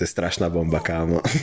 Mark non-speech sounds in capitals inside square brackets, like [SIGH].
To je strašná bomba, kámo. [LAUGHS]